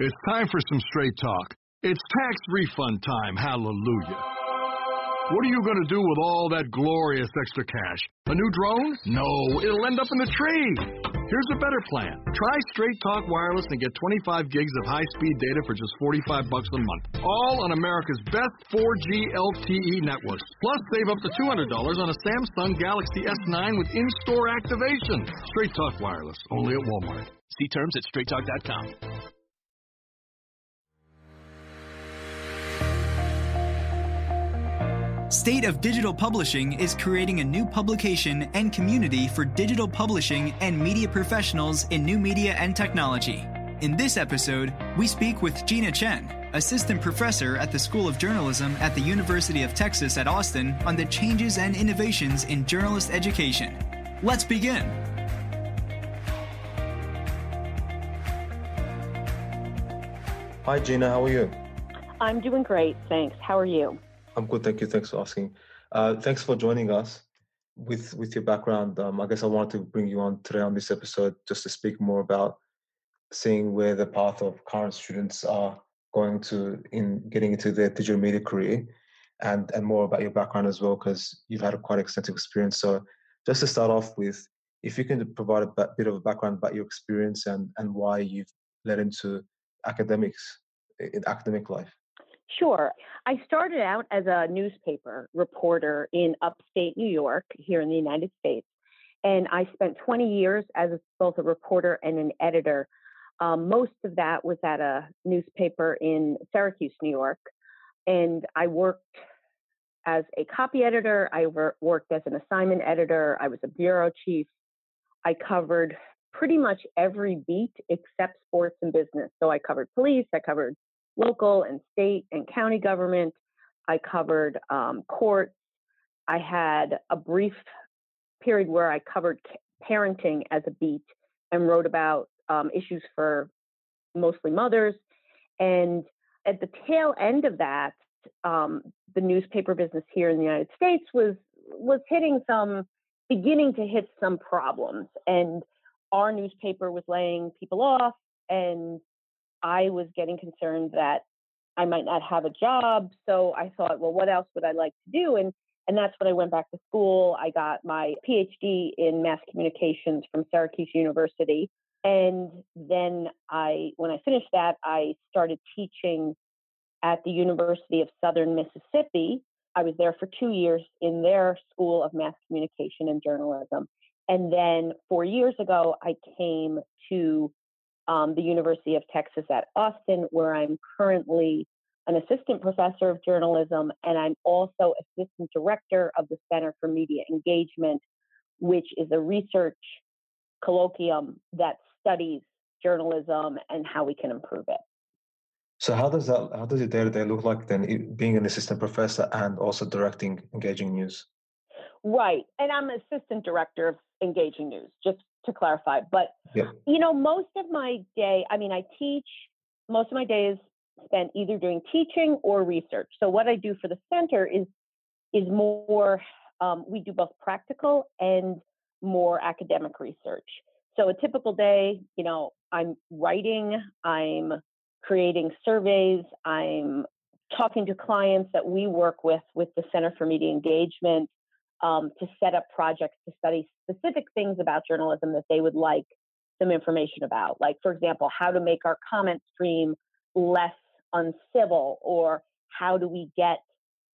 It's time for some straight talk. It's tax refund time, hallelujah. What are you going to do with all that glorious extra cash? A new drone? No, it'll end up in the tree. Here's a better plan. Try Straight Talk Wireless and get 25 gigs of high-speed data for just 45 bucks a month. All on America's best 4G LTE networks. Plus, save up to $200 on a Samsung Galaxy S9 with in-store activation. Straight Talk Wireless, only at Walmart. See terms at straighttalk.com. State of Digital Publishing is creating a new publication and community for digital publishing and media professionals in new media and technology. In this episode, we speak with Gina Chen, assistant professor at the School of Journalism at the University of Texas at Austin, on the changes and innovations in journalist education. Let's begin. Hi, Gina. How are you? I'm doing great, thanks. How are you? I'm good, thank you. Thanks for asking. Uh, thanks for joining us. With with your background, um, I guess I wanted to bring you on today on this episode just to speak more about seeing where the path of current students are going to in getting into their digital media career, and and more about your background as well because you've had a quite extensive experience. So just to start off with, if you can provide a bit of a background about your experience and and why you've led into academics in academic life. Sure. I started out as a newspaper reporter in upstate New York, here in the United States. And I spent 20 years as both a reporter and an editor. Um, most of that was at a newspaper in Syracuse, New York. And I worked as a copy editor, I worked as an assignment editor, I was a bureau chief. I covered pretty much every beat except sports and business. So I covered police, I covered local and state and county government. I covered um, courts. I had a brief period where I covered parenting as a beat and wrote about um, issues for mostly mothers. And at the tail end of that, um, the newspaper business here in the United States was was hitting some, beginning to hit some problems, and our newspaper was laying people off, and I was getting concerned that I might not have a job. So I thought, well, what else would I like to do? And and that's when I went back to school. I got my PhD in mass communications from Syracuse University. And then I when I finished that, I started teaching at the University of Southern Mississippi. I was there for two years in their School of Mass Communication and Journalism. And then four years ago, I came to um, the University of Texas at Austin, where I'm currently an assistant professor of journalism, and I'm also assistant director of the Center for Media Engagement, which is a research colloquium that studies journalism and how we can improve it. So how does that how does your day to day look like then being an assistant professor and also directing engaging news? Right. And I'm assistant director of engaging news, just to clarify. But yeah. you know, most of my day, I mean, I teach. Most of my days spent either doing teaching or research. So what I do for the center is is more. Um, we do both practical and more academic research. So a typical day, you know, I'm writing, I'm creating surveys, I'm talking to clients that we work with with the Center for Media Engagement um, to set up projects to study specific things about journalism that they would like some information about. Like, for example, how to make our comment stream less uncivil, or how do we get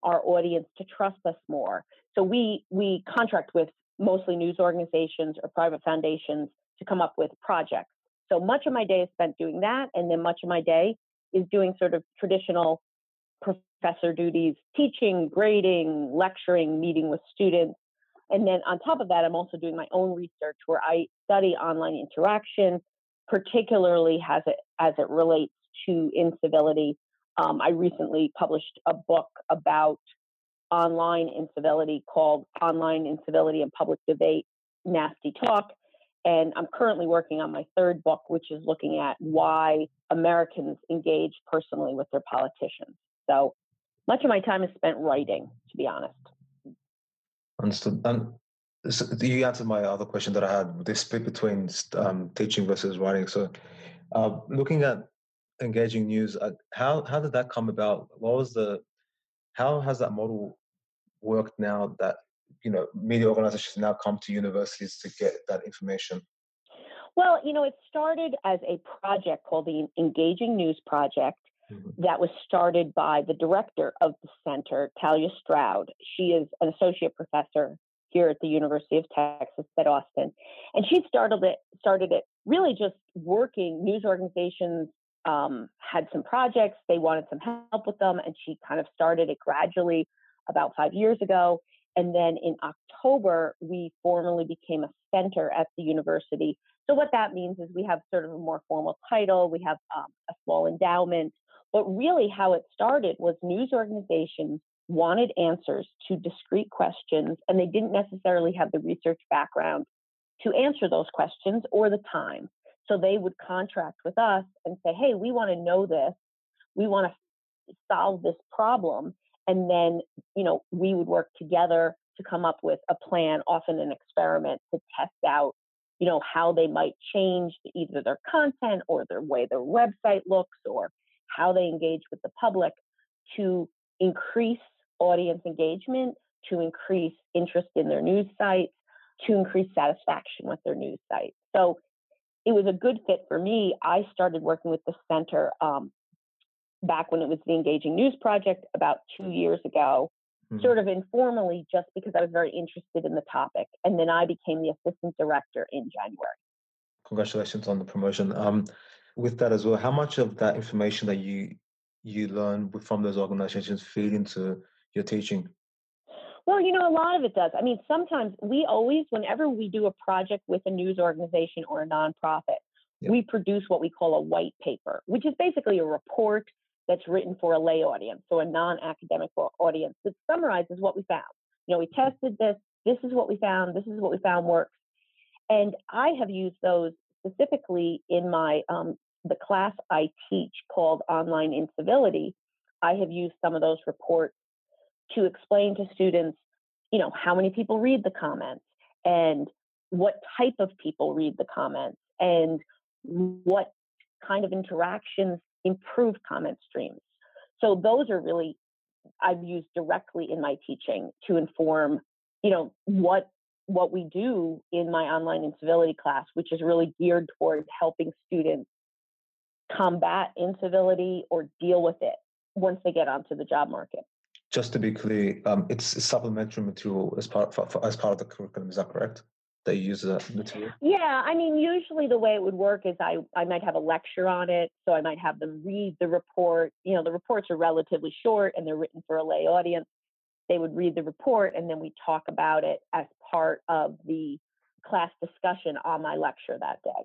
our audience to trust us more. So we we contract with mostly news organizations or private foundations to come up with projects. So much of my day is spent doing that, and then much of my day is doing sort of traditional professor duties, teaching, grading, lecturing, meeting with students. And then on top of that, I'm also doing my own research where I study online interaction, particularly as it, as it relates to incivility. Um, I recently published a book about online incivility called Online Incivility and Public Debate Nasty Talk. And I'm currently working on my third book, which is looking at why Americans engage personally with their politicians. So much of my time is spent writing, to be honest. Understood. And so you answered my other question that I had: the split between um, teaching versus writing. So, uh, looking at engaging news. Uh, how how did that come about? What was the how has that model worked now that you know media organizations now come to universities to get that information? Well, you know, it started as a project called the Engaging News Project mm-hmm. that was started by the director of the center, Talia Stroud. She is an associate professor here at the University of Texas at Austin. And she started it started it really just working news organizations um, had some projects, they wanted some help with them, and she kind of started it gradually about five years ago. And then in October, we formally became a center at the university. So, what that means is we have sort of a more formal title, we have um, a small endowment. But really, how it started was news organizations wanted answers to discrete questions, and they didn't necessarily have the research background to answer those questions or the time. So they would contract with us and say, hey, we want to know this. We want to solve this problem. And then, you know, we would work together to come up with a plan, often an experiment to test out, you know, how they might change either their content or their way their website looks or how they engage with the public to increase audience engagement, to increase interest in their news sites, to increase satisfaction with their news sites. So it was a good fit for me. I started working with the center um, back when it was the Engaging News Project about two years ago, mm-hmm. sort of informally, just because I was very interested in the topic. And then I became the assistant director in January. Congratulations on the promotion. Um, with that as well, how much of that information that you you learn from those organizations feed into your teaching? Well, you know, a lot of it does. I mean, sometimes we always, whenever we do a project with a news organization or a nonprofit, yep. we produce what we call a white paper, which is basically a report that's written for a lay audience, so a non academic audience that summarizes what we found. You know, we tested this, this is what we found, this is what we found works. And I have used those specifically in my um, the class I teach called Online Incivility. I have used some of those reports to explain to students, you know, how many people read the comments and what type of people read the comments and what kind of interactions improve comment streams. So those are really I've used directly in my teaching to inform, you know, what what we do in my online incivility class, which is really geared toward helping students combat incivility or deal with it once they get onto the job market just to be clear, um, it's supplementary material as part for, for, as part of the curriculum. Is that correct? They use that material? Yeah, I mean, usually the way it would work is I I might have a lecture on it, so I might have them read the report. You know, the reports are relatively short and they're written for a lay audience. They would read the report and then we talk about it as part of the class discussion on my lecture that day.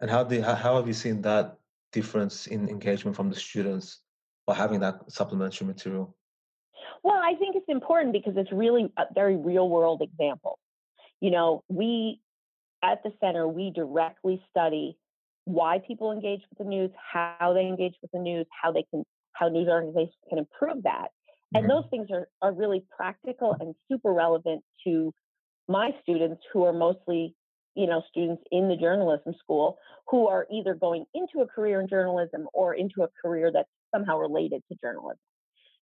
And how the how have you seen that difference in engagement from the students by having that supplementary material? Well, I think it's important because it's really a very real world example. You know, we at the center, we directly study why people engage with the news, how they engage with the news, how they can, how news organizations can improve that. And mm-hmm. those things are, are really practical and super relevant to my students who are mostly, you know, students in the journalism school who are either going into a career in journalism or into a career that's somehow related to journalism.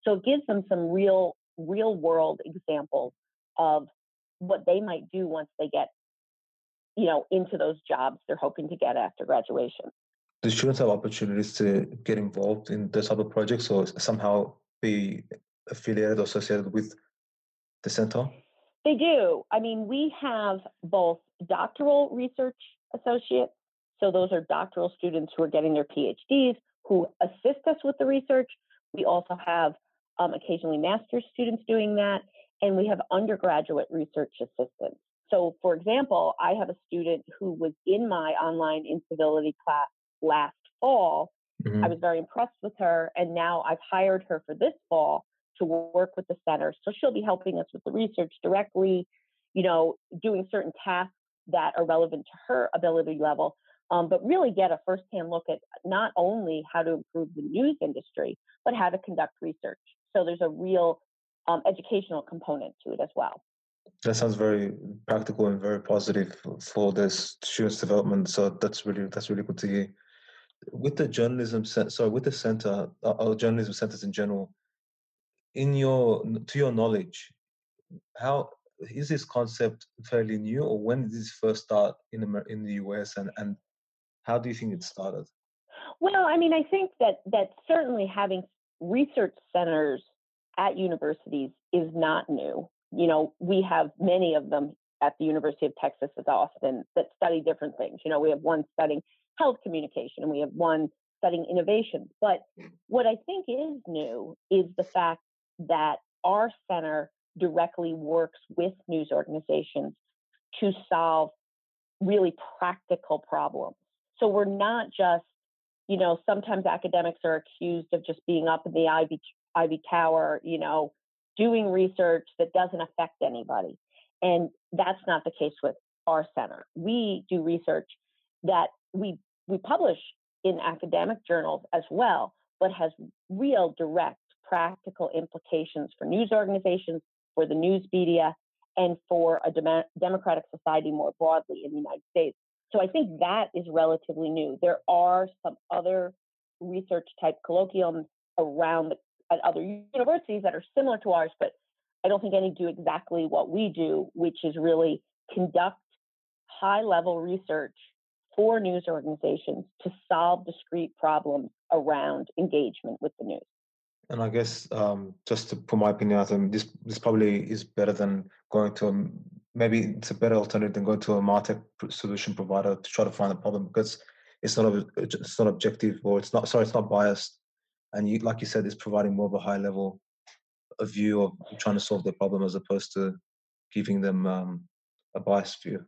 So it gives them some real, real world examples of what they might do once they get, you know, into those jobs they're hoping to get after graduation. Do students have opportunities to get involved in this type of projects or somehow be affiliated or associated with the center? They do. I mean, we have both doctoral research associates, so those are doctoral students who are getting their PhDs who assist us with the research. We also have um, occasionally master's students doing that, and we have undergraduate research assistants. So, for example, I have a student who was in my online incivility class last fall. Mm-hmm. I was very impressed with her, and now I've hired her for this fall to work with the center. So she'll be helping us with the research directly, you know, doing certain tasks that are relevant to her ability level, um, but really get a firsthand look at not only how to improve the news industry, but how to conduct research. So there's a real um, educational component to it as well. That sounds very practical and very positive for this students' development. So that's really that's really good to hear. with the journalism, sorry, with the center our journalism centers in general, in your to your knowledge, how is this concept fairly new, or when did this first start in in the US, and and how do you think it started? Well, I mean, I think that that certainly having research centers at universities is not new. You know, we have many of them at the University of Texas at Austin that study different things. You know, we have one studying health communication and we have one studying innovation. But what I think is new is the fact that our center directly works with news organizations to solve really practical problems. So we're not just, you know, sometimes academics are accused of just being up in the ivy ivy tower, you know, doing research that doesn't affect anybody. And that's not the case with our center. We do research that we we publish in academic journals as well, but has real direct practical implications for news organizations, for the news media, and for a dem- democratic society more broadly in the United States. So I think that is relatively new. There are some other research type colloquiums around at other universities that are similar to ours, but I don't think any do exactly what we do, which is really conduct high level research for news organizations to solve discrete problems around engagement with the news. And I guess um, just to put my opinion out, this this probably is better than going to a maybe it's a better alternative than going to a martech solution provider to try to find a problem because it's not a, it's not objective or it's not sorry it's not biased, and you like you said, it's providing more of a high level a view of trying to solve their problem as opposed to giving them um, a biased view.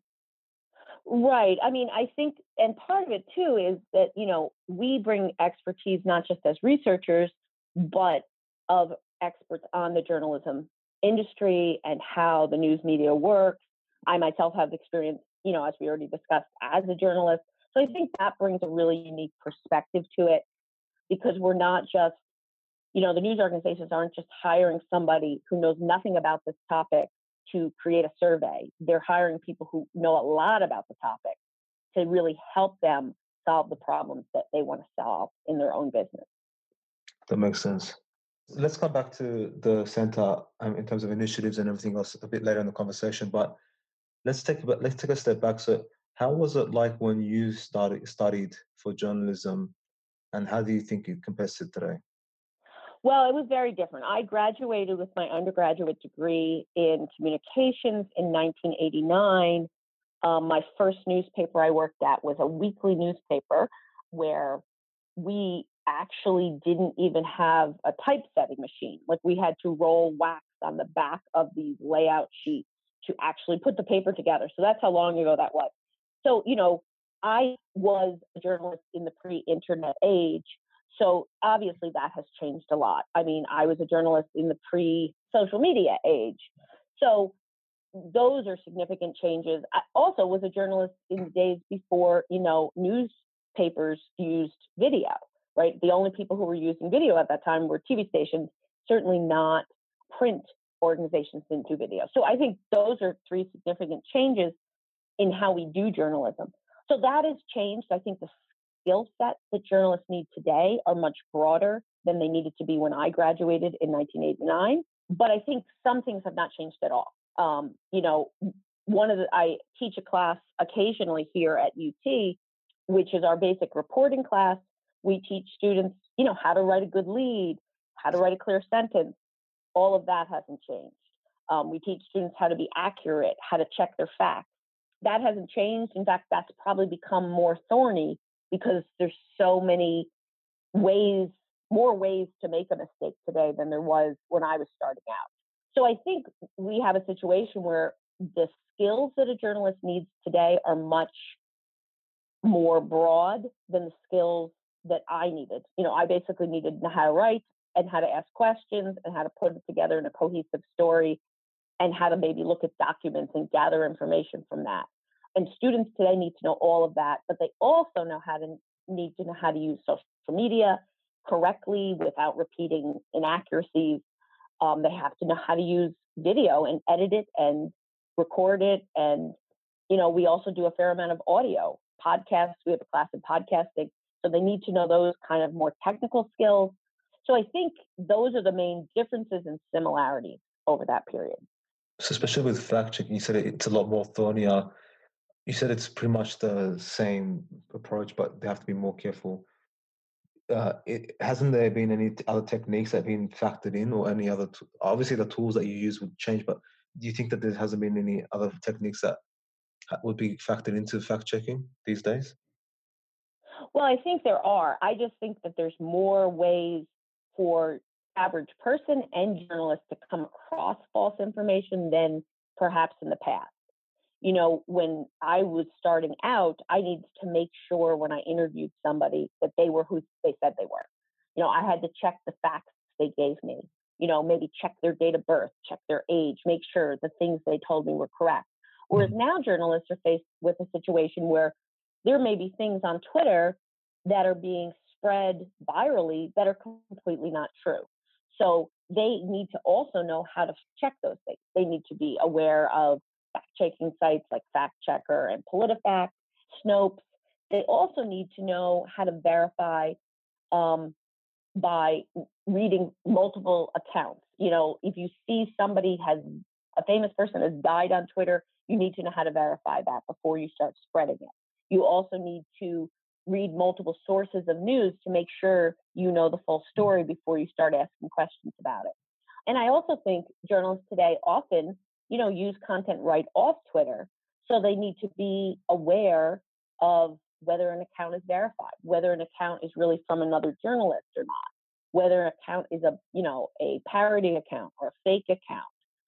Right. I mean, I think, and part of it too is that, you know, we bring expertise not just as researchers, but of experts on the journalism industry and how the news media works. I myself have experience, you know, as we already discussed, as a journalist. So I think that brings a really unique perspective to it because we're not just, you know, the news organizations aren't just hiring somebody who knows nothing about this topic to create a survey. They're hiring people who know a lot about the topic to really help them solve the problems that they want to solve in their own business. That makes sense. Let's come back to the center um, in terms of initiatives and everything else a bit later in the conversation. But let's take a, let's take a step back. So, how was it like when you started studied for journalism, and how do you think it compares to today? Well, it was very different. I graduated with my undergraduate degree in communications in 1989. Um, my first newspaper I worked at was a weekly newspaper where we actually didn't even have a typesetting machine. Like we had to roll wax on the back of these layout sheets to actually put the paper together. So that's how long ago that was. So, you know, I was a journalist in the pre internet age. So obviously that has changed a lot. I mean, I was a journalist in the pre social media age. So those are significant changes. I also was a journalist in the days before, you know, newspapers used video, right? The only people who were using video at that time were TV stations, certainly not print organizations didn't do video. So I think those are three significant changes in how we do journalism. So that has changed. I think the skill sets that journalists need today are much broader than they needed to be when I graduated in 1989. But I think some things have not changed at all. Um, you know, one of the, I teach a class occasionally here at UT, which is our basic reporting class. We teach students, you know, how to write a good lead, how to write a clear sentence. All of that hasn't changed. Um, we teach students how to be accurate, how to check their facts. That hasn't changed. In fact, that's probably become more thorny because there's so many ways, more ways to make a mistake today than there was when I was starting out. So I think we have a situation where the skills that a journalist needs today are much more broad than the skills that I needed. You know, I basically needed how to write and how to ask questions and how to put it together in a cohesive story and how to maybe look at documents and gather information from that. And students today need to know all of that, but they also know how to need to know how to use social media correctly without repeating inaccuracies. Um, they have to know how to use video and edit it and record it. And, you know, we also do a fair amount of audio podcasts. We have a class in podcasting. So they need to know those kind of more technical skills. So I think those are the main differences and similarities over that period. So especially with fact checking, you said it's a lot more thornier. You said it's pretty much the same approach, but they have to be more careful. Uh, it, hasn't there been any other techniques that have been factored in, or any other? T- obviously, the tools that you use would change, but do you think that there hasn't been any other techniques that would be factored into fact checking these days? Well, I think there are. I just think that there's more ways for average person and journalists to come across false information than perhaps in the past. You know, when I was starting out, I needed to make sure when I interviewed somebody that they were who they said they were. You know, I had to check the facts they gave me. You know, maybe check their date of birth, check their age, make sure the things they told me were correct. Whereas mm-hmm. now journalists are faced with a situation where there may be things on Twitter that are being spread virally that are completely not true. So they need to also know how to check those things. They need to be aware of fact checking sites like Fact Checker and PolitiFact, Snopes. They also need to know how to verify um, by reading multiple accounts. You know, if you see somebody has a famous person has died on Twitter, you need to know how to verify that before you start spreading it. You also need to read multiple sources of news to make sure you know the full story before you start asking questions about it. And I also think journalists today often, you know, use content right off Twitter. So they need to be aware of whether an account is verified, whether an account is really from another journalist or not, whether an account is a, you know, a parody account or a fake account,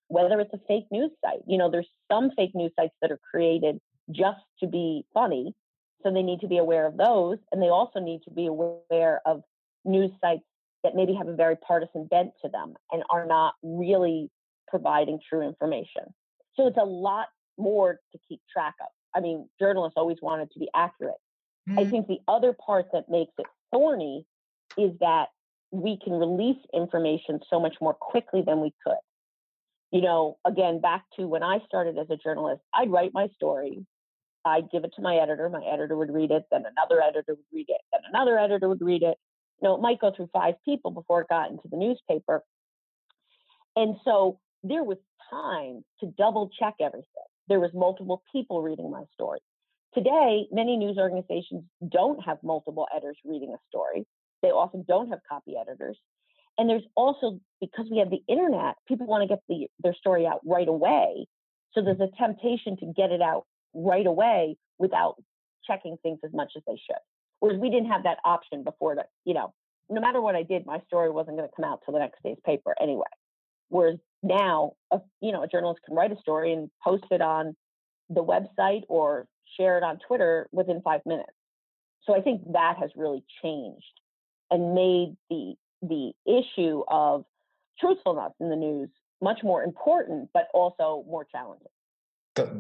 whether it's a fake news site. You know, there's some fake news sites that are created just to be funny so they need to be aware of those. And they also need to be aware of news sites that maybe have a very partisan bent to them and are not really providing true information. So it's a lot more to keep track of. I mean, journalists always wanted to be accurate. Mm-hmm. I think the other part that makes it thorny is that we can release information so much more quickly than we could. You know, again, back to when I started as a journalist, I'd write my story, I'd give it to my editor. My editor would read it. Then another editor would read it. Then another editor would read it. You know, it might go through five people before it got into the newspaper. And so there was time to double check everything. There was multiple people reading my story. Today, many news organizations don't have multiple editors reading a story. They often don't have copy editors. And there's also, because we have the internet, people want to get the, their story out right away. So there's a temptation to get it out right away without checking things as much as they should. Whereas we didn't have that option before that, you know, no matter what I did, my story wasn't going to come out till the next day's paper anyway. Whereas now, a, you know, a journalist can write a story and post it on the website or share it on Twitter within five minutes. So I think that has really changed and made the the issue of truthfulness in the news much more important, but also more challenging.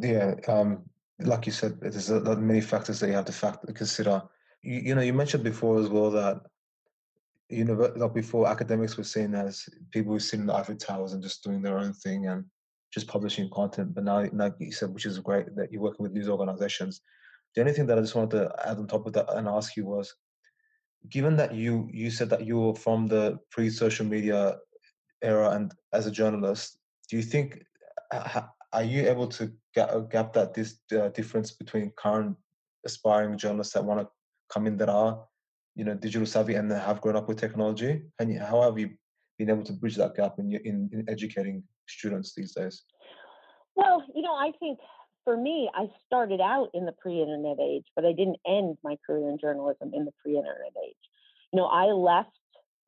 Yeah, um, like you said, uh, there's a lot many factors that you have to factor consider. You, you know, you mentioned before as well that you know, like before, academics were seen as people who sit in the ivory towers and just doing their own thing and just publishing content. But now, like you said, which is great that you're working with news organizations. The only thing that I just wanted to add on top of that and ask you was, given that you you said that you were from the pre-social media era and as a journalist, do you think uh, are you able to gap, gap that this uh, difference between current aspiring journalists that want to come in that are you know digital savvy and have grown up with technology? And how have you been able to bridge that gap in, in, in educating students these days? Well you know i think for me i started out in the pre-internet age but i didn't end my career in journalism in the pre-internet age. You know i left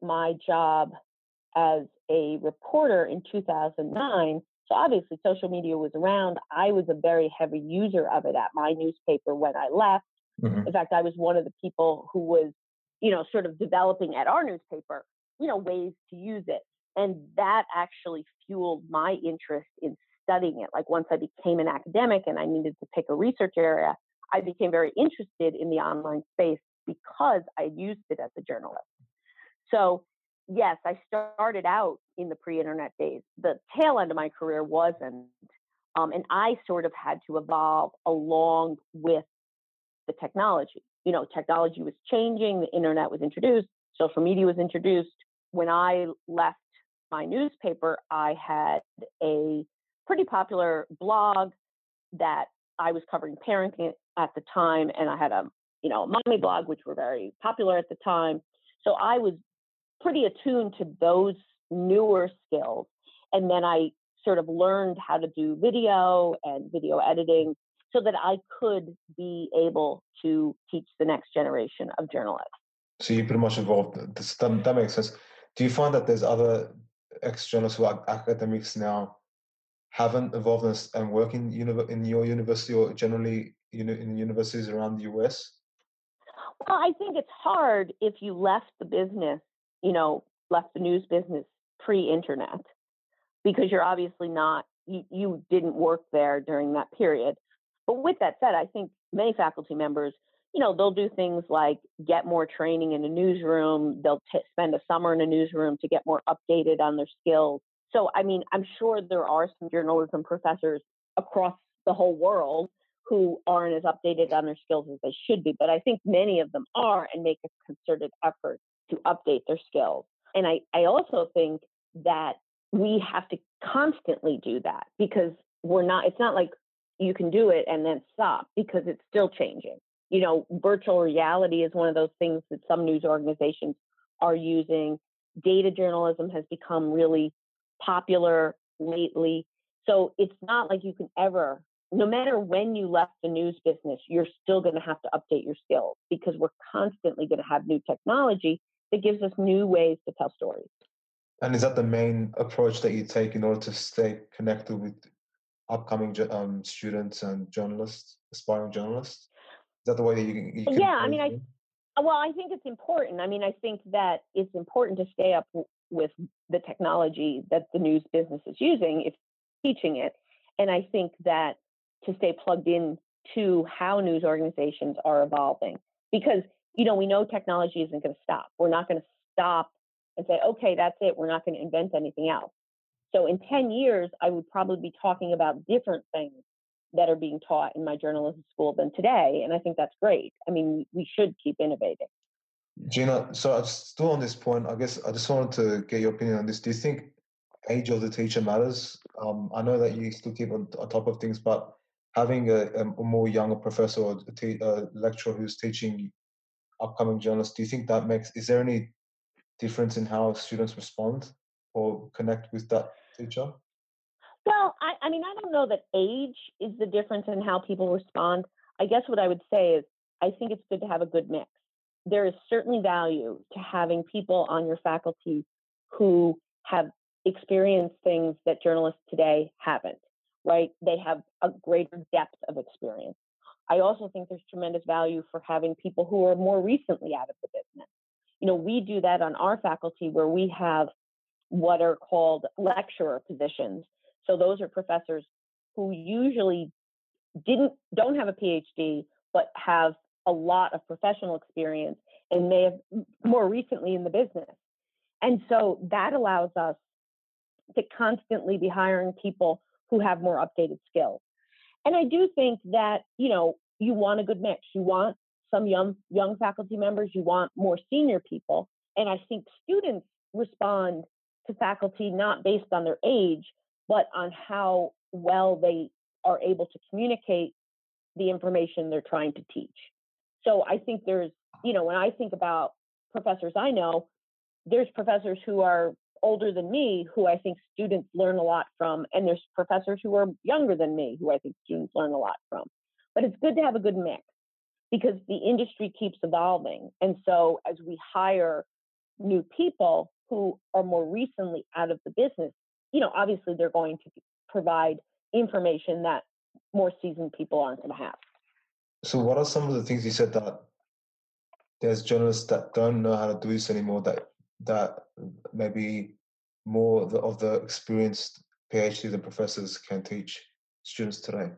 my job as a reporter in 2009 so obviously social media was around. I was a very heavy user of it at my newspaper when I left. Mm-hmm. In fact, I was one of the people who was, you know, sort of developing at our newspaper, you know, ways to use it. And that actually fueled my interest in studying it. Like once I became an academic and I needed to pick a research area, I became very interested in the online space because I used it as a journalist. So yes, I started out in the pre-internet days. The tail end of my career wasn't, um, and I sort of had to evolve along with the technology. you know, technology was changing, the internet was introduced, social media was introduced. When I left my newspaper, I had a pretty popular blog that I was covering parenting at the time, and I had a you know a mommy blog, which were very popular at the time. So I was pretty attuned to those newer skills, and then I sort of learned how to do video and video editing so that I could be able to teach the next generation of journalists. So you pretty much evolved. That, that makes sense. Do you find that there's other ex-journalists who are academics now haven't evolved and work in, in your university or generally in universities around the US? Well, I think it's hard if you left the business, you know, left the news business pre-internet, because you're obviously not, you, you didn't work there during that period. But with that said, I think many faculty members, you know, they'll do things like get more training in a newsroom. They'll t- spend a summer in a newsroom to get more updated on their skills. So, I mean, I'm sure there are some journalism professors across the whole world who aren't as updated on their skills as they should be, but I think many of them are and make a concerted effort to update their skills. And I, I also think that we have to constantly do that because we're not, it's not like you can do it and then stop because it's still changing. You know, virtual reality is one of those things that some news organizations are using. Data journalism has become really popular lately. So it's not like you can ever, no matter when you left the news business, you're still going to have to update your skills because we're constantly going to have new technology that gives us new ways to tell stories. And is that the main approach that you take in order to stay connected with upcoming um, students and journalists, aspiring journalists? Is that the way that you, you can? Yeah, I mean, I well, I think it's important. I mean, I think that it's important to stay up with the technology that the news business is using if teaching it. And I think that to stay plugged in to how news organizations are evolving because you know we know technology isn't going to stop. We're not going to stop and say, okay, that's it. We're not going to invent anything else. So in 10 years, I would probably be talking about different things that are being taught in my journalism school than today. And I think that's great. I mean, we should keep innovating. Gina, so I still on this point, I guess I just wanted to get your opinion on this. Do you think age of the teacher matters? Um, I know that you still keep on, on top of things, but having a, a more younger professor or a, te- a lecturer who's teaching upcoming journalists, do you think that makes, is there any difference in how students respond or connect with that teacher? Well, I, I mean, I don't know that age is the difference in how people respond. I guess what I would say is I think it's good to have a good mix there is certainly value to having people on your faculty who have experienced things that journalists today haven't, right? They have a greater depth of experience. I also think there's tremendous value for having people who are more recently out of the business. You know, we do that on our faculty where we have what are called lecturer positions. So those are professors who usually didn't don't have a PhD but have a lot of professional experience and may have more recently in the business. And so that allows us to constantly be hiring people who have more updated skills. And I do think that, you know, you want a good mix. You want some young young faculty members, you want more senior people. And I think students respond to faculty not based on their age, but on how well they are able to communicate the information they're trying to teach. So I think there's, you know, when I think about professors I know, there's professors who are older than me who I think students learn a lot from, and there's professors who are younger than me who I think students learn a lot from. But it's good to have a good mix because the industry keeps evolving. And so as we hire new people who are more recently out of the business, you know, obviously they're going to provide information that more seasoned people aren't going to have. So, what are some of the things you said that there's journalists that don't know how to do this anymore? That that maybe more of the, of the experienced PhDs and professors can teach students today.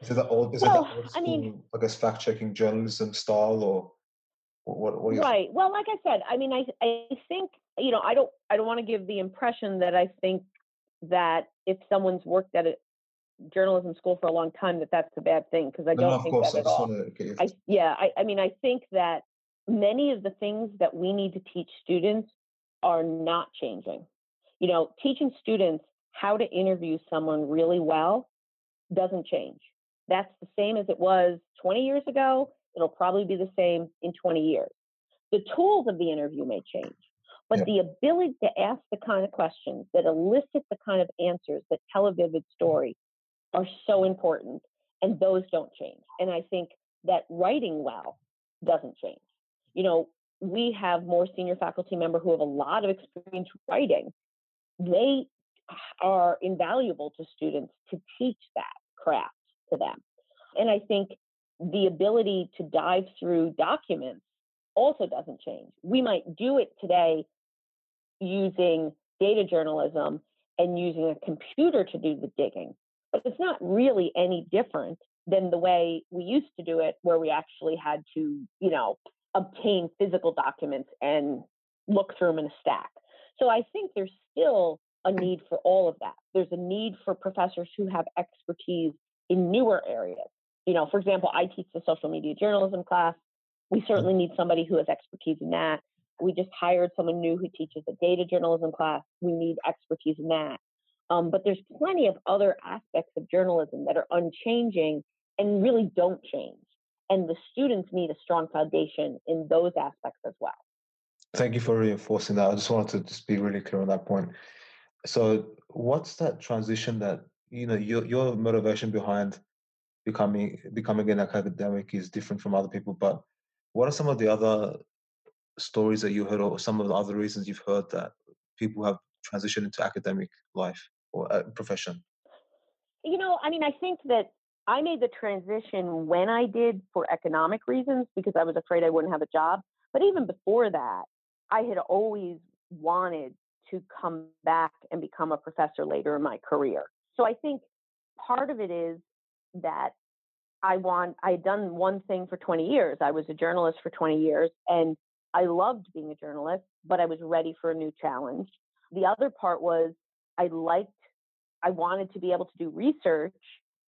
Is it that old? Is well, it that old school, I mean, I guess fact checking journalism style, or what? what right. Think? Well, like I said, I mean, I I think you know, I don't I don't want to give the impression that I think that if someone's worked at a journalism school for a long time that that's a bad thing because I don't no, think course, that at all. I, yeah, I, I mean, I think that many of the things that we need to teach students are not changing. You know, teaching students how to interview someone really well doesn't change. That's the same as it was 20 years ago. It'll probably be the same in 20 years. The tools of the interview may change, but yeah. the ability to ask the kind of questions that elicit the kind of answers that tell a vivid mm. story are so important, and those don't change. And I think that writing well doesn't change. You know, we have more senior faculty member who have a lot of experience writing. They are invaluable to students to teach that craft to them. And I think the ability to dive through documents also doesn't change. We might do it today using data journalism and using a computer to do the digging, but it's not really any different than the way we used to do it, where we actually had to, you know, obtain physical documents and look through them in a stack. So I think there's still a need for all of that. There's a need for professors who have expertise in newer areas. You know, for example, I teach the social media journalism class. We mm-hmm. certainly need somebody who has expertise in that. We just hired someone new who teaches a data journalism class. We need expertise in that. Um, but there's plenty of other aspects of journalism that are unchanging and really don't change. And the students need a strong foundation in those aspects as well. Thank you for reinforcing that. I just wanted to just be really clear on that point. So, what's that transition that you know your your motivation behind becoming becoming an academic is different from other people, but what are some of the other stories that you heard, or some of the other reasons you've heard that people have transitioned into academic life or uh, profession? You know, I mean, I think that I made the transition when I did for economic reasons because I was afraid I wouldn't have a job. But even before that, I had always wanted to come back and become a professor later in my career. So I think part of it is that I want, I had done one thing for 20 years. I was a journalist for 20 years and I loved being a journalist, but I was ready for a new challenge. The other part was I liked, I wanted to be able to do research,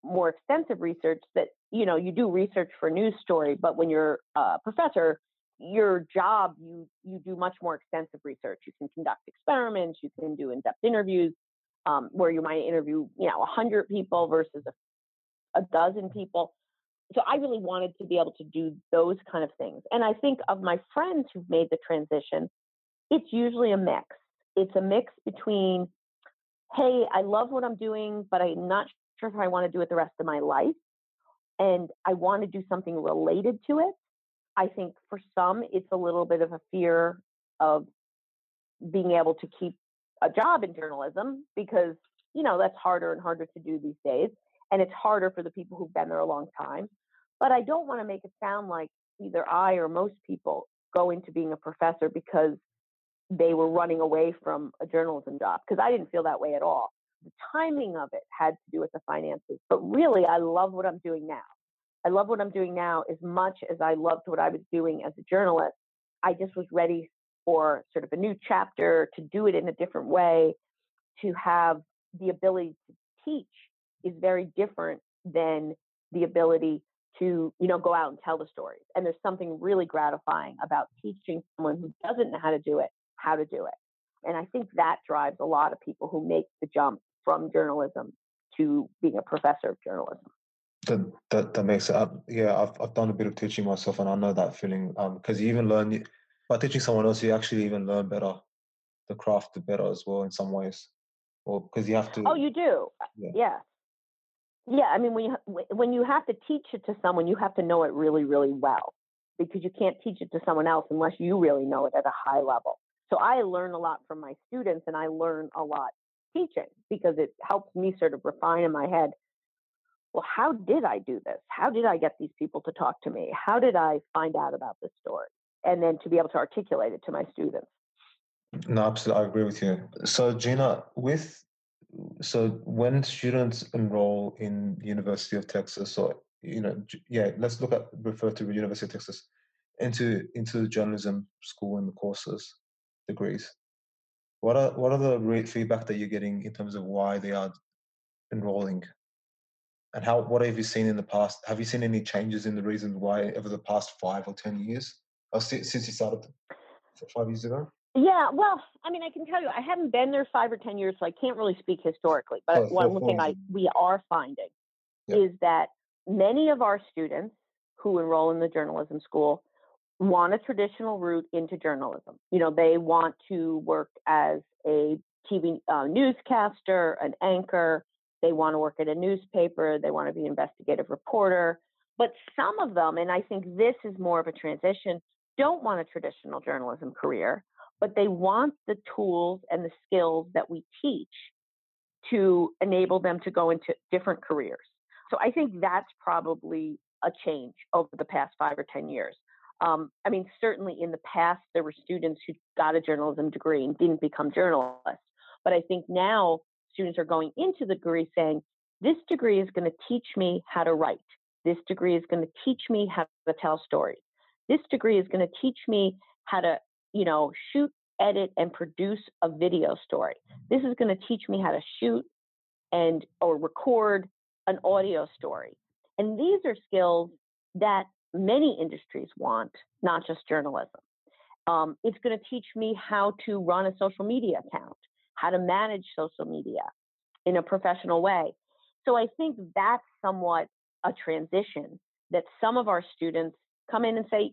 more extensive research that, you know, you do research for a news story, but when you're a professor, your job you you do much more extensive research. You can conduct experiments you can do in-depth interviews um, where you might interview you know 100 people versus a, a dozen people. So i really wanted to be able to do those kind of things. And i think of my friends who've made the transition it's usually a mix. It's a mix between hey i love what i'm doing but i'm not sure if i want to do it the rest of my life and i want to do something related to it I think for some, it's a little bit of a fear of being able to keep a job in journalism because, you know, that's harder and harder to do these days. And it's harder for the people who've been there a long time. But I don't want to make it sound like either I or most people go into being a professor because they were running away from a journalism job, because I didn't feel that way at all. The timing of it had to do with the finances. But really, I love what I'm doing now. I love what I'm doing now as much as I loved what I was doing as a journalist. I just was ready for sort of a new chapter, to do it in a different way, to have the ability to teach is very different than the ability to, you know, go out and tell the stories. And there's something really gratifying about teaching someone who doesn't know how to do it, how to do it. And I think that drives a lot of people who make the jump from journalism to being a professor of journalism. That that that makes it. Up. Yeah, I've I've done a bit of teaching myself, and I know that feeling. Um, because you even learn by teaching someone else, you actually even learn better, the craft better as well in some ways, or because you have to. Oh, you do. Yeah. yeah. Yeah, I mean, when you when you have to teach it to someone, you have to know it really, really well, because you can't teach it to someone else unless you really know it at a high level. So I learn a lot from my students, and I learn a lot teaching because it helps me sort of refine in my head well, how did I do this? How did I get these people to talk to me? How did I find out about this story? And then to be able to articulate it to my students. No, absolutely, I agree with you. So, Gina, with so when students enroll in University of Texas, or you know, yeah, let's look at refer to University of Texas into into the journalism school and the courses degrees. What are what are the feedback that you're getting in terms of why they are enrolling and how what have you seen in the past? Have you seen any changes in the reasons why over the past five or ten years, or since you started five years ago? Yeah, well, I mean, I can tell you, I haven't been there five or ten years, so I can't really speak historically. But oh, one thing I we are finding yep. is that many of our students who enroll in the journalism school want a traditional route into journalism. You know, they want to work as a TV uh, newscaster, an anchor. They want to work at a newspaper. They want to be an investigative reporter. But some of them, and I think this is more of a transition, don't want a traditional journalism career, but they want the tools and the skills that we teach to enable them to go into different careers. So I think that's probably a change over the past five or 10 years. Um, I mean, certainly in the past, there were students who got a journalism degree and didn't become journalists. But I think now students are going into the degree saying, this degree is going to teach me how to write. This degree is going to teach me how to tell stories. This degree is going to teach me how to, you know, shoot, edit, and produce a video story. This is going to teach me how to shoot and or record an audio story. And these are skills that many industries want, not just journalism. Um, it's going to teach me how to run a social media account, how to manage social media in a professional way. So I think that's somewhat a transition that some of our students come in and say,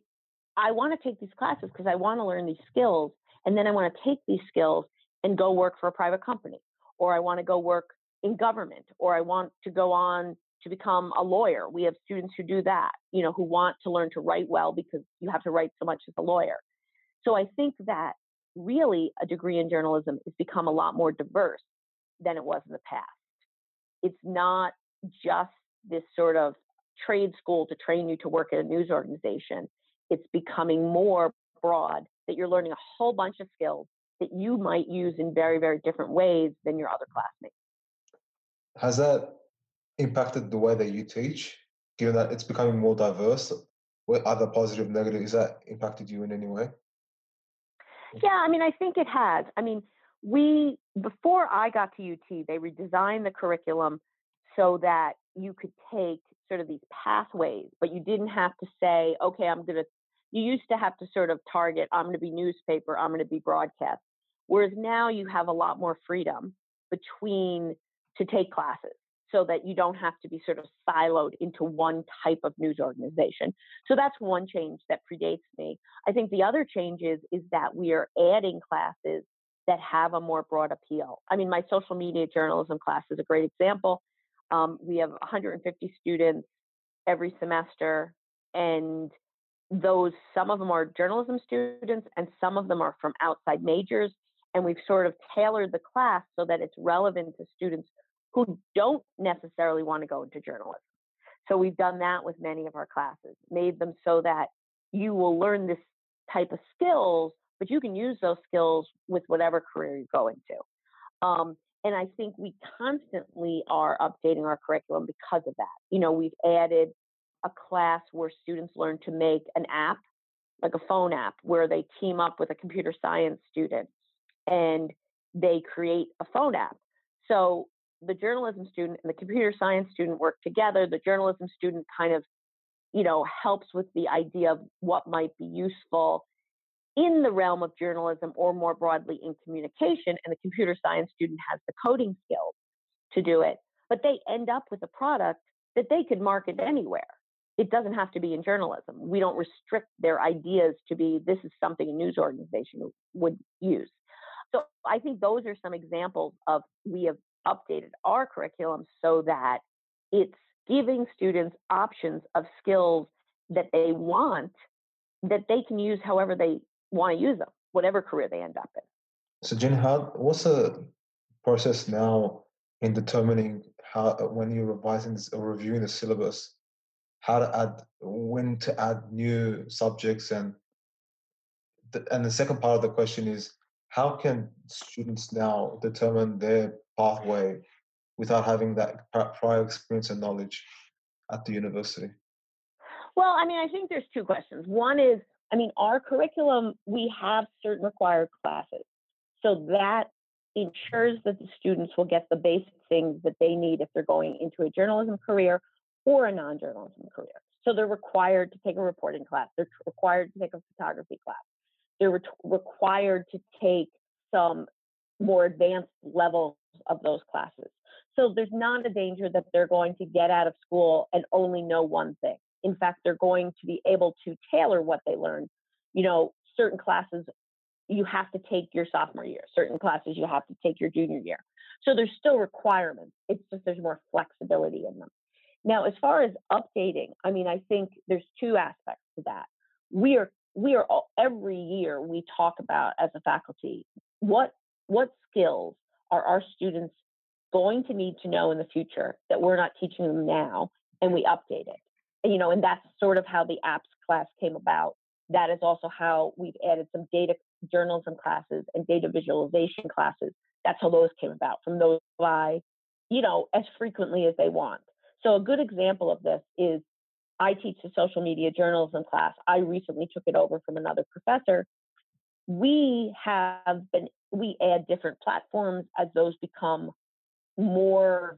I want to take these classes because I want to learn these skills. And then I want to take these skills and go work for a private company, or I want to go work in government, or I want to go on to become a lawyer. We have students who do that, you know, who want to learn to write well because you have to write so much as a lawyer. So I think that really a degree in journalism has become a lot more diverse than it was in the past. It's not just this sort of trade school to train you to work at a news organization. It's becoming more broad that you're learning a whole bunch of skills that you might use in very, very different ways than your other classmates. Has that impacted the way that you teach, given that it's becoming more diverse? What other positive, negative, is that impacted you in any way? Yeah, I mean, I think it has. I mean, we, before I got to UT, they redesigned the curriculum so that you could take sort of these pathways, but you didn't have to say, okay, I'm going to, you used to have to sort of target, I'm going to be newspaper, I'm going to be broadcast. Whereas now you have a lot more freedom between to take classes so that you don't have to be sort of siloed into one type of news organization. So that's one change that predates me. I think the other change is, is that we are adding classes that have a more broad appeal. I mean, my social media journalism class is a great example. Um, we have 150 students every semester, and those some of them are journalism students, and some of them are from outside majors. And we've sort of tailored the class so that it's relevant to students who don't necessarily want to go into journalism. So we've done that with many of our classes, made them so that you will learn this type of skills, but you can use those skills with whatever career you go into. Um, and I think we constantly are updating our curriculum because of that. You know, we've added a class where students learn to make an app, like a phone app, where they team up with a computer science student and they create a phone app. So the journalism student and the computer science student work together. The journalism student kind of, you know, helps with the idea of what might be useful in the realm of journalism or more broadly in communication. And the computer science student has the coding skills to do it. But they end up with a product that they could market anywhere. It doesn't have to be in journalism. We don't restrict their ideas to be this is something a news organization would use. So I think those are some examples of we have updated our curriculum so that it's giving students options of skills that they want that they can use however they want to use them, whatever career they end up in. So, Jen, how what's the process now in determining how when you're revising this or reviewing the syllabus, how to add when to add new subjects and the, and the second part of the question is how can students now determine their pathway without having that prior experience and knowledge at the university? Well, I mean, I think there's two questions. One is, I mean, our curriculum, we have certain required classes. So that ensures that the students will get the basic things that they need if they're going into a journalism career or a non-journalism career. So they're required to take a reporting class. They're required to take a photography class. They're re- required to take some more advanced levels of those classes. So there's not a danger that they're going to get out of school and only know one thing. In fact, they're going to be able to tailor what they learn. You know, certain classes you have to take your sophomore year, certain classes you have to take your junior year. So there's still requirements. It's just there's more flexibility in them. Now, as far as updating, I mean, I think there's two aspects to that. We are we are all, every year we talk about as a faculty what what skills are our students going to need to know in the future that we're not teaching them now, and we update it. You know, and that's sort of how the apps class came about. That is also how we've added some data journalism classes and data visualization classes. That's how those came about from those by, you know, as frequently as they want. So a good example of this is I teach the social media journalism class. I recently took it over from another professor. We have been, we add different platforms as those become more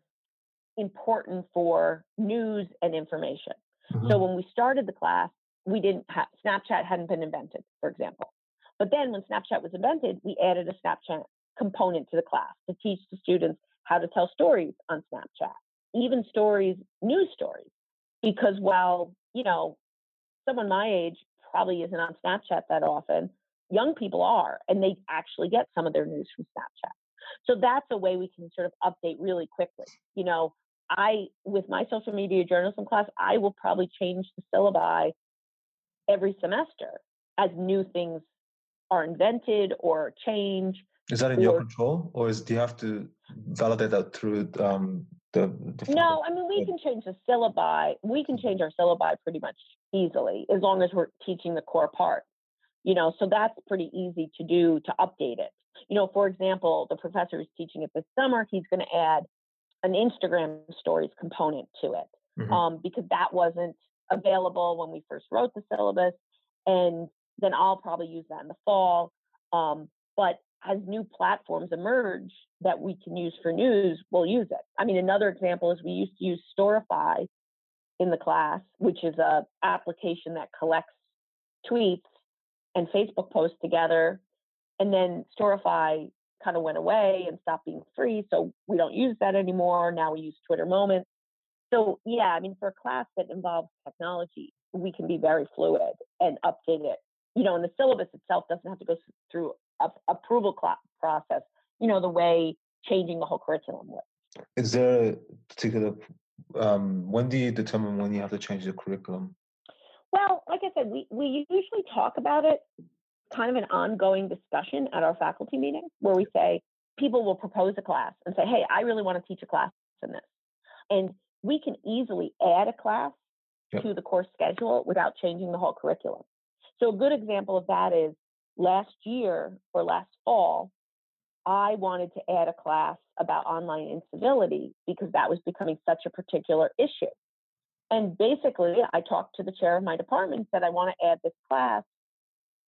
important for news and information. Mm-hmm. So when we started the class, we didn't have Snapchat hadn't been invented, for example. But then when Snapchat was invented, we added a Snapchat component to the class to teach the students how to tell stories on Snapchat, even stories, news stories. Because while, you know, someone my age probably isn't on Snapchat that often, young people are, and they actually get some of their news from Snapchat. So that's a way we can sort of update really quickly. You know, I, with my social media journalism class, I will probably change the syllabi every semester as new things are invented or change. Is that in or, your control, or is do you have to validate that through um, the, the? No, I mean we can change the syllabi. We can change our syllabi pretty much easily as long as we're teaching the core part. You know, so that's pretty easy to do to update it. You know, for example, the professor is teaching it this summer. He's going to add an Instagram stories component to it mm-hmm. um, because that wasn't available when we first wrote the syllabus. And then I'll probably use that in the fall. Um, but as new platforms emerge that we can use for news, we'll use it. I mean, another example is we used to use Storify in the class, which is a application that collects tweets and Facebook posts together. And then Storify kind of went away and stopped being free. So we don't use that anymore. Now we use Twitter Moments. So yeah, I mean, for a class that involves technology, we can be very fluid and update it. You know, and the syllabus itself doesn't have to go through approval process. You know, the way changing the whole curriculum would. Is there a particular um, when do you determine when you have to change the curriculum? Well, like I said, we, we usually talk about it kind of an ongoing discussion at our faculty meeting where we say people will propose a class and say, hey, I really want to teach a class in this. And we can easily add a class yep. to the course schedule without changing the whole curriculum. So a good example of that is last year or last fall, I wanted to add a class about online incivility because that was becoming such a particular issue. And basically, I talked to the chair of my department, said, I want to add this class.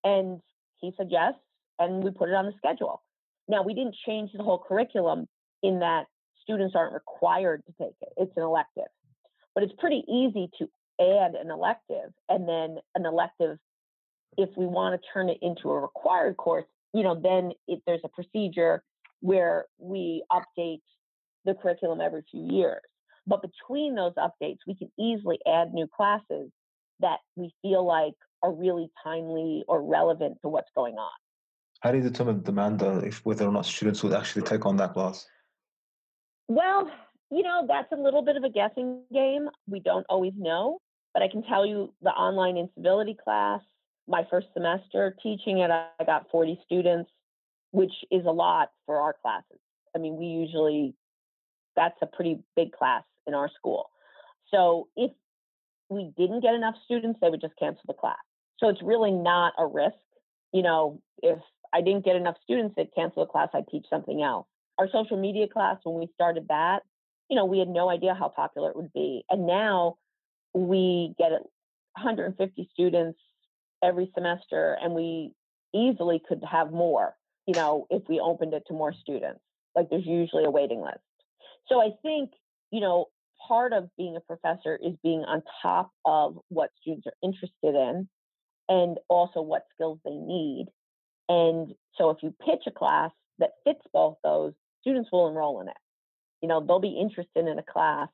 And he said yes, and we put it on the schedule. Now, we didn't change the whole curriculum in that students aren't required to take it, it's an elective. But it's pretty easy to add an elective and then an elective, if we want to turn it into a required course, you know, then it, there's a procedure where we update the curriculum every few years. But between those updates, we can easily add new classes that we feel like are really timely or relevant to what's going on. How do you determine demand though if whether or not students would actually take on that class? Well, you know, that's a little bit of a guessing game. We don't always know, but I can tell you the online incivility class, my first semester teaching it, I got 40 students, which is a lot for our classes. I mean, we usually, that's a pretty big class in our school. So if we didn't get enough students, they would just cancel the class. So it's really not a risk. You know, if I didn't get enough students, they'd cancel the class, I'd teach something else. Our social media class, when we started that, you know, we had no idea how popular it would be. And now we get 150 students every semester and we easily could have more. you know, if we opened it to more students. Like there's usually a waiting list. So I think, you know, part of being a professor is being on top of what students are interested in and also what skills they need. And so if you pitch a class that fits both those, students will enroll in it. You know, they'll be interested in a class.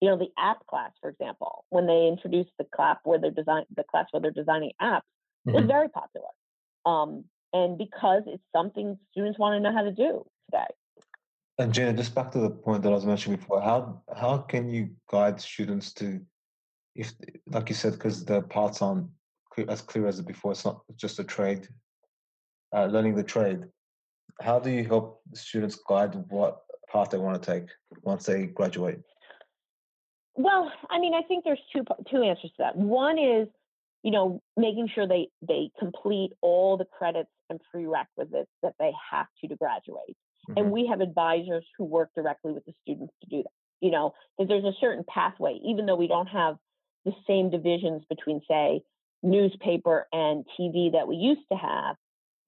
You know, the app class, for example, when they introduced the class where they're design the class where they're designing apps, mm-hmm. was very popular. Um, and because it's something students want to know how to do today. And Gina, just back to the point that I was mentioning before, how how can you guide students to, if like you said, because the parts aren't clear, as clear as before, it's not just a trade, uh, learning the trade. How do you help students guide what path they want to take once they graduate? Well, I mean, I think there's two two answers to that. One is, you know, making sure they they complete all the credits and prerequisites that they have to to graduate. Mm-hmm. And we have advisors who work directly with the students to do that. You know, that there's a certain pathway, even though we don't have the same divisions between, say, newspaper and TV that we used to have,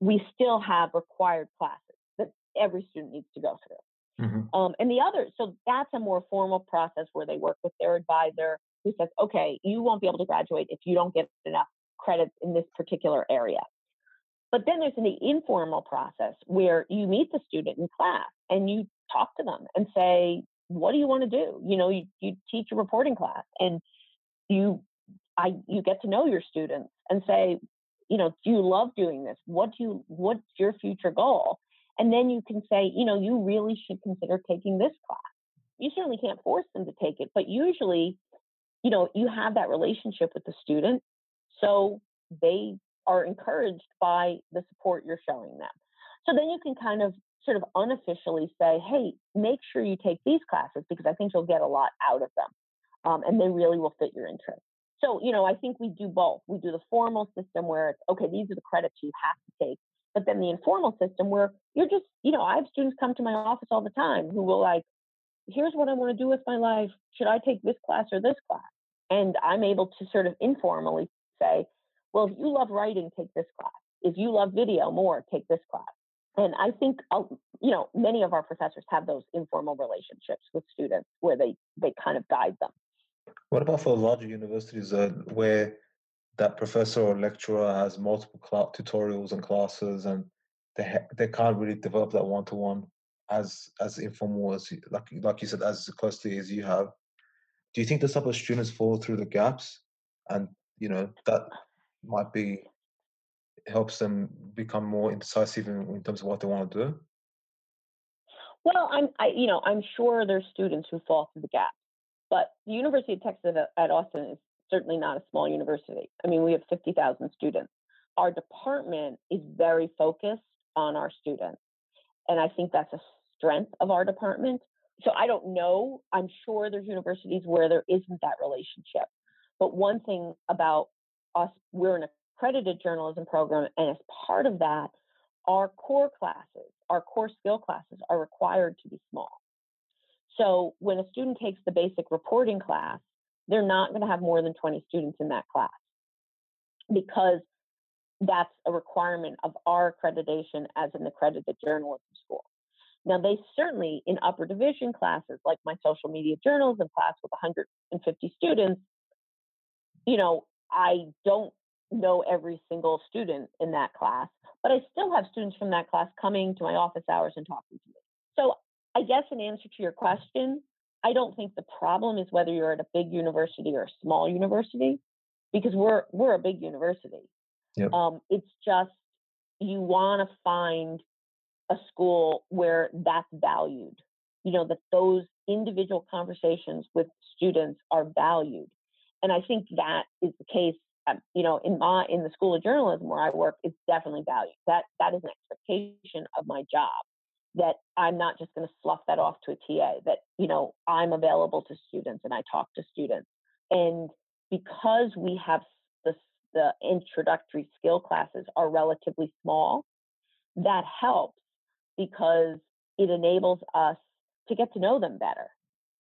we still have required classes that every student needs to go through. Mm-hmm. Um, and the other, so that's a more formal process where they work with their advisor who says, okay, you won't be able to graduate if you don't get enough credits in this particular area. But then there's an informal process where you meet the student in class and you talk to them and say, what do you want to do? You know, you, you teach a reporting class and you I you get to know your students and say, you know, do you love doing this? What do you what's your future goal? And then you can say, you know, you really should consider taking this class. You certainly can't force them to take it, but usually, you know, you have that relationship with the student. So they are encouraged by the support you're showing them. So then you can kind of sort of unofficially say, hey, make sure you take these classes because I think you'll get a lot out of them um, and they really will fit your interest. So, you know, I think we do both. We do the formal system where it's, okay, these are the credits you have to take. But then the informal system where you're just, you know, I have students come to my office all the time who will like, here's what I want to do with my life. Should I take this class or this class? And I'm able to sort of informally say, well, if you love writing, take this class. If you love video more, take this class. And I think, uh, you know, many of our professors have those informal relationships with students where they, they kind of guide them. What about for larger universities uh, where that professor or lecturer has multiple cl- tutorials and classes and they, ha- they can't really develop that one-to-one as as informal as like like you said as closely as you have do you think the type of students fall through the gaps and you know that might be helps them become more indecisive in, in terms of what they want to do? Well, I'm, I, you know, I'm sure there's students who fall through the gaps, but the University of Texas at, at Austin is certainly not a small university. I mean, we have 50,000 students. Our department is very focused on our students, and I think that's a strength of our department. So I don't know. I'm sure there's universities where there isn't that relationship. But one thing about us, we're an accredited journalism program, and as part of that, our core classes, our core skill classes are required to be small. So when a student takes the basic reporting class, they're not going to have more than 20 students in that class because that's a requirement of our accreditation as an accredited journalism school. Now, they certainly, in upper division classes, like my social media journalism class with 150 students, you know, I don't know every single student in that class, but I still have students from that class coming to my office hours and talking to me. So I guess in answer to your question, I don't think the problem is whether you're at a big university or a small university, because we're we're a big university. Yep. Um, it's just you want to find a school where that's valued. You know that those individual conversations with students are valued and I think that is the case. Um, you know, in my in the School of Journalism where I work, it's definitely valued. That that is an expectation of my job. That I'm not just going to slough that off to a TA. That you know I'm available to students and I talk to students. And because we have the the introductory skill classes are relatively small, that helps because it enables us to get to know them better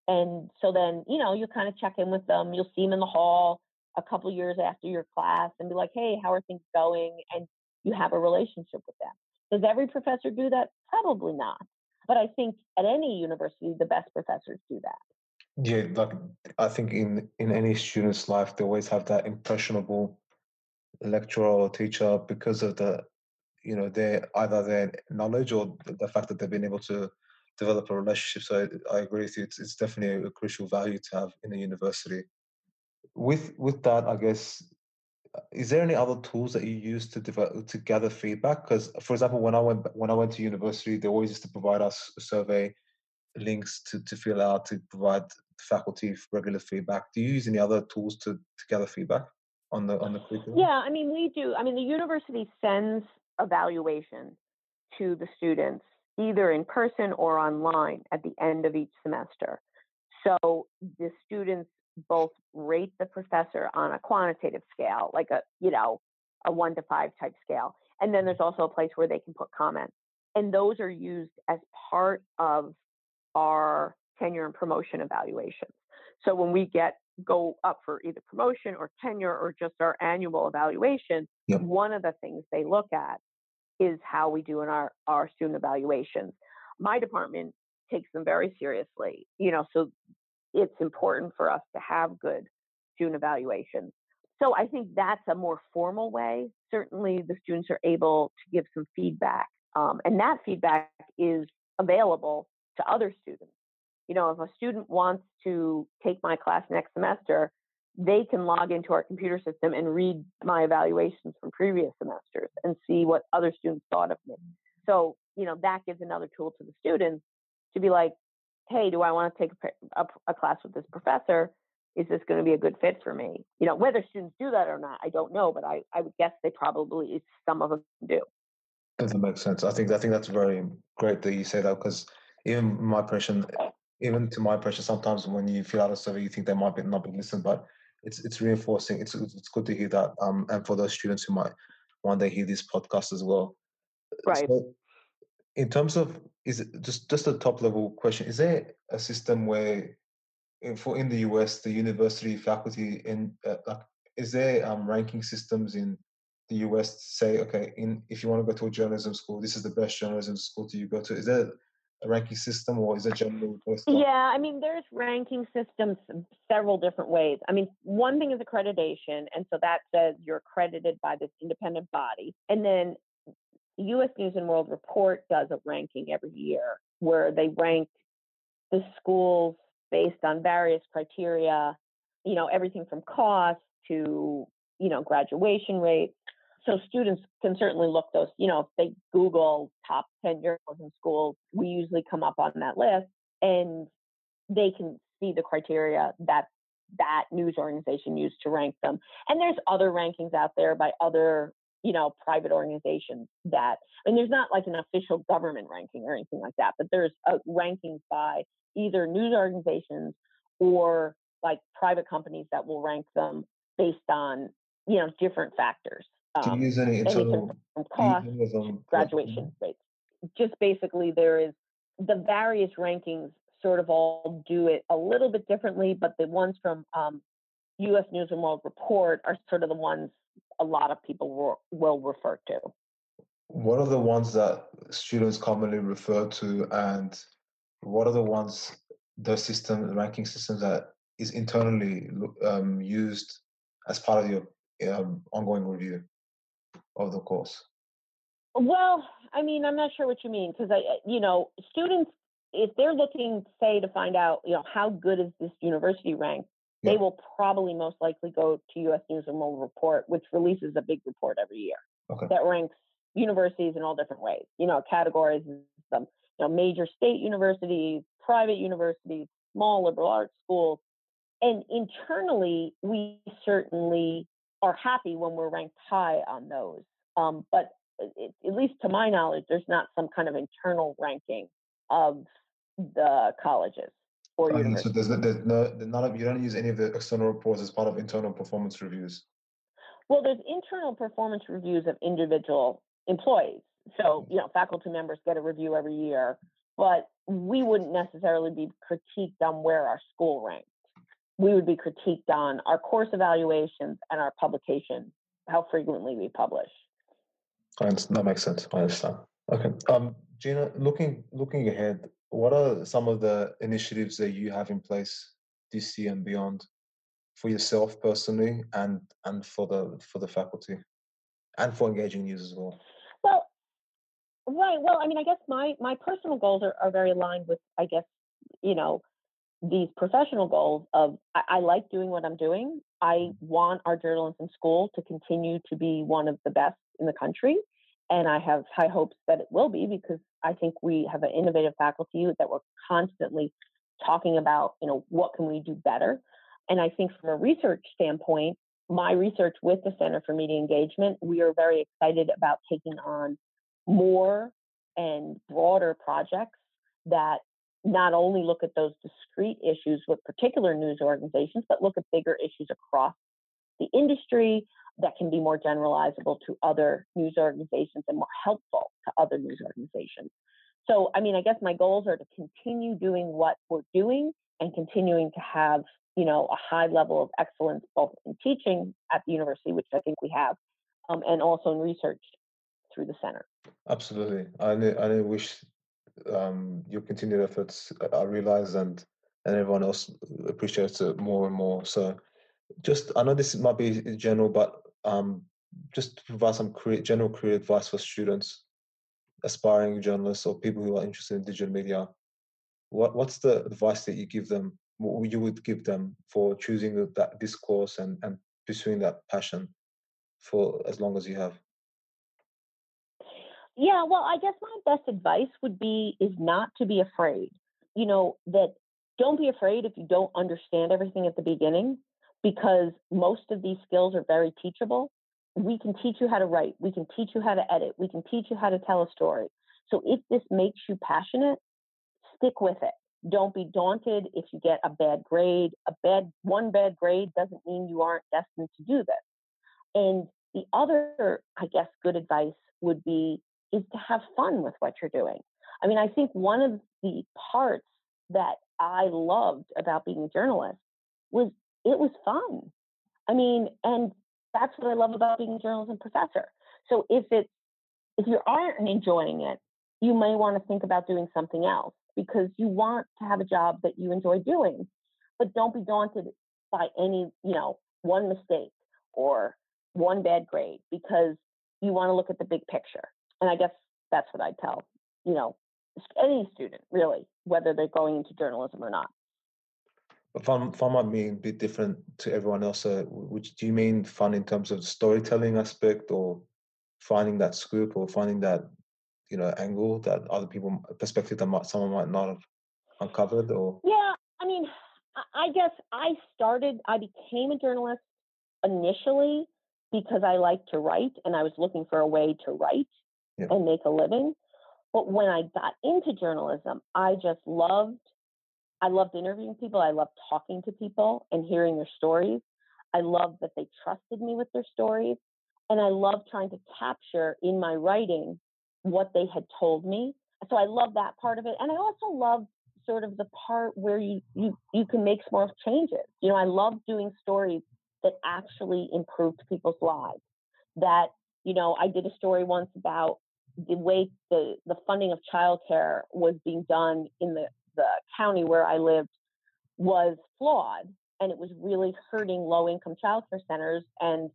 and so then, you know, you kind of check in with them. You'll see them in the hall a couple years after your class and be like, hey, how are things going? And you have a relationship with them. Does every professor do that? Probably not. But I think at any university, the best professors do that. Yeah, like I think in in any student's life, they always have that impressionable lecturer or teacher because of the, you know, their either their knowledge or the fact that they've been able to develop a relationship. So I, agree with you. It's, it's definitely a crucial value to have in a university. With with that, I guess is there any other tools that you use to develop to gather feedback? Because, for example, when I went when I went to university, they always used to provide us survey links to, to fill out to provide faculty regular feedback. Do you use any other tools to, to gather feedback on the on the curriculum? Yeah, I mean we do. I mean the university sends evaluation to the students either in person or online at the end of each semester. So the students both rate the professor on a quantitative scale, like a, you know, a one to five type scale. And then there's mm-hmm. also a place where they can put comments. And those are used as part of our tenure and promotion evaluations. So when we get go up for either promotion or tenure or just our annual evaluation, yep. one of the things they look at is how we do in our, our student evaluations. My department takes them very seriously, you know, so it's important for us to have good student evaluations. So I think that's a more formal way. Certainly, the students are able to give some feedback, um, and that feedback is available to other students. You know, if a student wants to take my class next semester, they can log into our computer system and read my evaluations from previous semesters and see what other students thought of me. So, you know, that gives another tool to the students to be like, hey, do I want to take a, a, a class with this professor? Is this going to be a good fit for me? You know, whether students do that or not, I don't know, but I, I would guess they probably, some of them do. Doesn't make sense. I think I think that's very great that you say that because even my impression, even to my impression, sometimes when you fill out a survey, you think they might be not be listened, but it's it's reinforcing. It's it's good to hear that, um, and for those students who might one day hear this podcast as well. Right. So in terms of is just just a top level question is there a system where for in the us the university faculty in uh, like is there um, ranking systems in the us say okay in if you want to go to a journalism school this is the best journalism school to you go to is there a ranking system or is it generally yeah i mean there's ranking systems several different ways. I mean one thing is accreditation and so that says you're accredited by this independent body and then U.S. News and World Report does a ranking every year where they rank the schools based on various criteria, you know, everything from cost to, you know, graduation rates. So students can certainly look those, you know, if they Google top 10 journalism schools, we usually come up on that list and they can see the criteria that that news organization used to rank them. And there's other rankings out there by other you know, private organizations that, I mean, there's not like an official government ranking or anything like that, but there's a rankings by either news organizations or like private companies that will rank them based on, you know, different factors. Um, Do you use any internal from cost, graduation rates? Just basically, there is the various rankings sort of all do it a little bit differently, but the ones from um, U.S. News and World Report are sort of the ones a lot of people will, will refer to. What are the ones that students commonly refer to, and what are the ones, the system, the ranking systems that is internally um, used as part of your um, ongoing review of the course? Well, I mean, I'm not sure what you mean because I, you know, students, if they're looking, say, to find out, you know, how good is this university ranked, they will probably most likely go to U.S. News and World Report, which releases a big report every year okay. that ranks universities in all different ways. You know, categories some you know major state universities, private universities, small liberal arts schools, and internally we certainly are happy when we're ranked high on those. Um, but it, at least to my knowledge, there's not some kind of internal ranking of the colleges or So there's, there's no, none of, you don't use any of the external reports as part of internal performance reviews? Well, there's internal performance reviews of individual employees. So, you know, faculty members get a review every year, but we wouldn't necessarily be critiqued on where our school ranked. We would be critiqued on our course evaluations and our publications, how frequently we publish. That makes sense. I understand. Okay. Um, Gina, looking looking ahead, what are some of the initiatives that you have in place this year and beyond for yourself personally and and for the for the faculty and for engaging news as well? Well, right. Well, I mean, I guess my my personal goals are, are very aligned with, I guess, you know, these professional goals of I, I like doing what I'm doing. I mm-hmm. want our journalism school to continue to be one of the best in the country. And I have high hopes that it will be because I think we have an innovative faculty that we're constantly talking about, you know, what can we do better? And I think from a research standpoint, my research with the Center for Media Engagement, we are very excited about taking on more and broader projects that not only look at those discrete issues with particular news organizations, but look at bigger issues across the industry that can be more generalizable to other news organizations and more helpful to other news organizations. So, I mean, I guess my goals are to continue doing what we're doing and continuing to have, you know, a high level of excellence both in teaching at the university, which I think we have, um, and also in research through the center. Absolutely. I, I wish um, your continued efforts. are realized and and everyone else appreciates it more and more. So, just I know this might be general, but um, just to provide some career, general career advice for students, aspiring journalists, or people who are interested in digital media. What what's the advice that you give them? What you would give them for choosing that this course and and pursuing that passion for as long as you have? Yeah, well, I guess my best advice would be is not to be afraid. You know, that don't be afraid if you don't understand everything at the beginning because most of these skills are very teachable. We can teach you how to write, we can teach you how to edit, we can teach you how to tell a story. So if this makes you passionate, stick with it. Don't be daunted if you get a bad grade. A bad one bad grade doesn't mean you aren't destined to do this. And the other, I guess, good advice would be is to have fun with what you're doing. I mean, I think one of the parts that I loved about being a journalist was it was fun. I mean, and that's what I love about being a journalism professor. So if it's if you aren't enjoying it, you may want to think about doing something else because you want to have a job that you enjoy doing. But don't be daunted by any, you know, one mistake or one bad grade because you want to look at the big picture. And I guess that's what I tell, you know, any student really, whether they're going into journalism or not. Fun, fun might mean a bit different to everyone else. Uh, which do you mean fun in terms of storytelling aspect, or finding that scoop, or finding that you know angle that other people perspective that might, someone might not have uncovered? Or yeah, I mean, I guess I started. I became a journalist initially because I liked to write, and I was looking for a way to write yeah. and make a living. But when I got into journalism, I just loved I loved interviewing people. I loved talking to people and hearing their stories. I loved that they trusted me with their stories. And I loved trying to capture in my writing what they had told me. So I love that part of it. And I also love sort of the part where you, you, you can make small changes. You know, I love doing stories that actually improved people's lives. That, you know, I did a story once about the way the, the funding of childcare was being done in the the county where I lived was flawed and it was really hurting low income childcare centers. And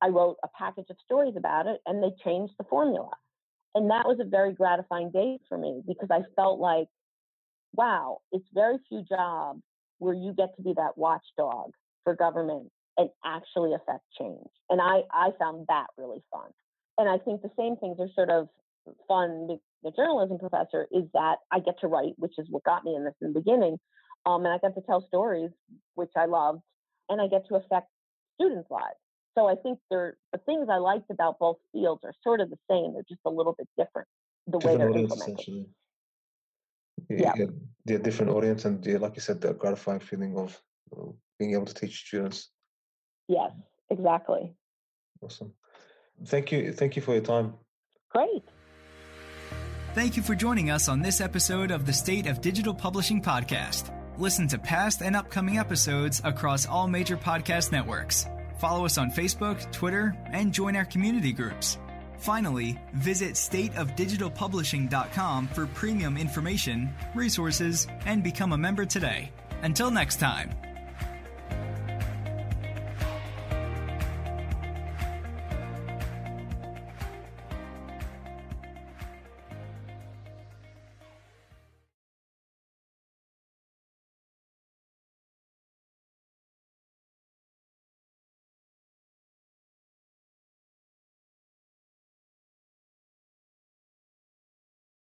I wrote a package of stories about it and they changed the formula. And that was a very gratifying day for me because I felt like, wow, it's very few jobs where you get to be that watchdog for government and actually affect change. And I, I found that really fun. And I think the same things are sort of fun the journalism professor is that I get to write, which is what got me in this in the beginning. Um, and I get to tell stories, which I loved, and I get to affect students' lives. So I think the things I liked about both fields are sort of the same. They're just a little bit different the different way they're implemented. Yeah. yeah, they're different audience, and they, like you said, the gratifying feeling of being able to teach students. Yes, exactly. Awesome. Thank you. Thank you for your time. Great. Thank you for joining us on this episode of the State of Digital Publishing podcast. Listen to past and upcoming episodes across all major podcast networks. Follow us on Facebook, Twitter, and join our community groups. Finally, visit stateofdigitalpublishing.com for premium information, resources, and become a member today. Until next time.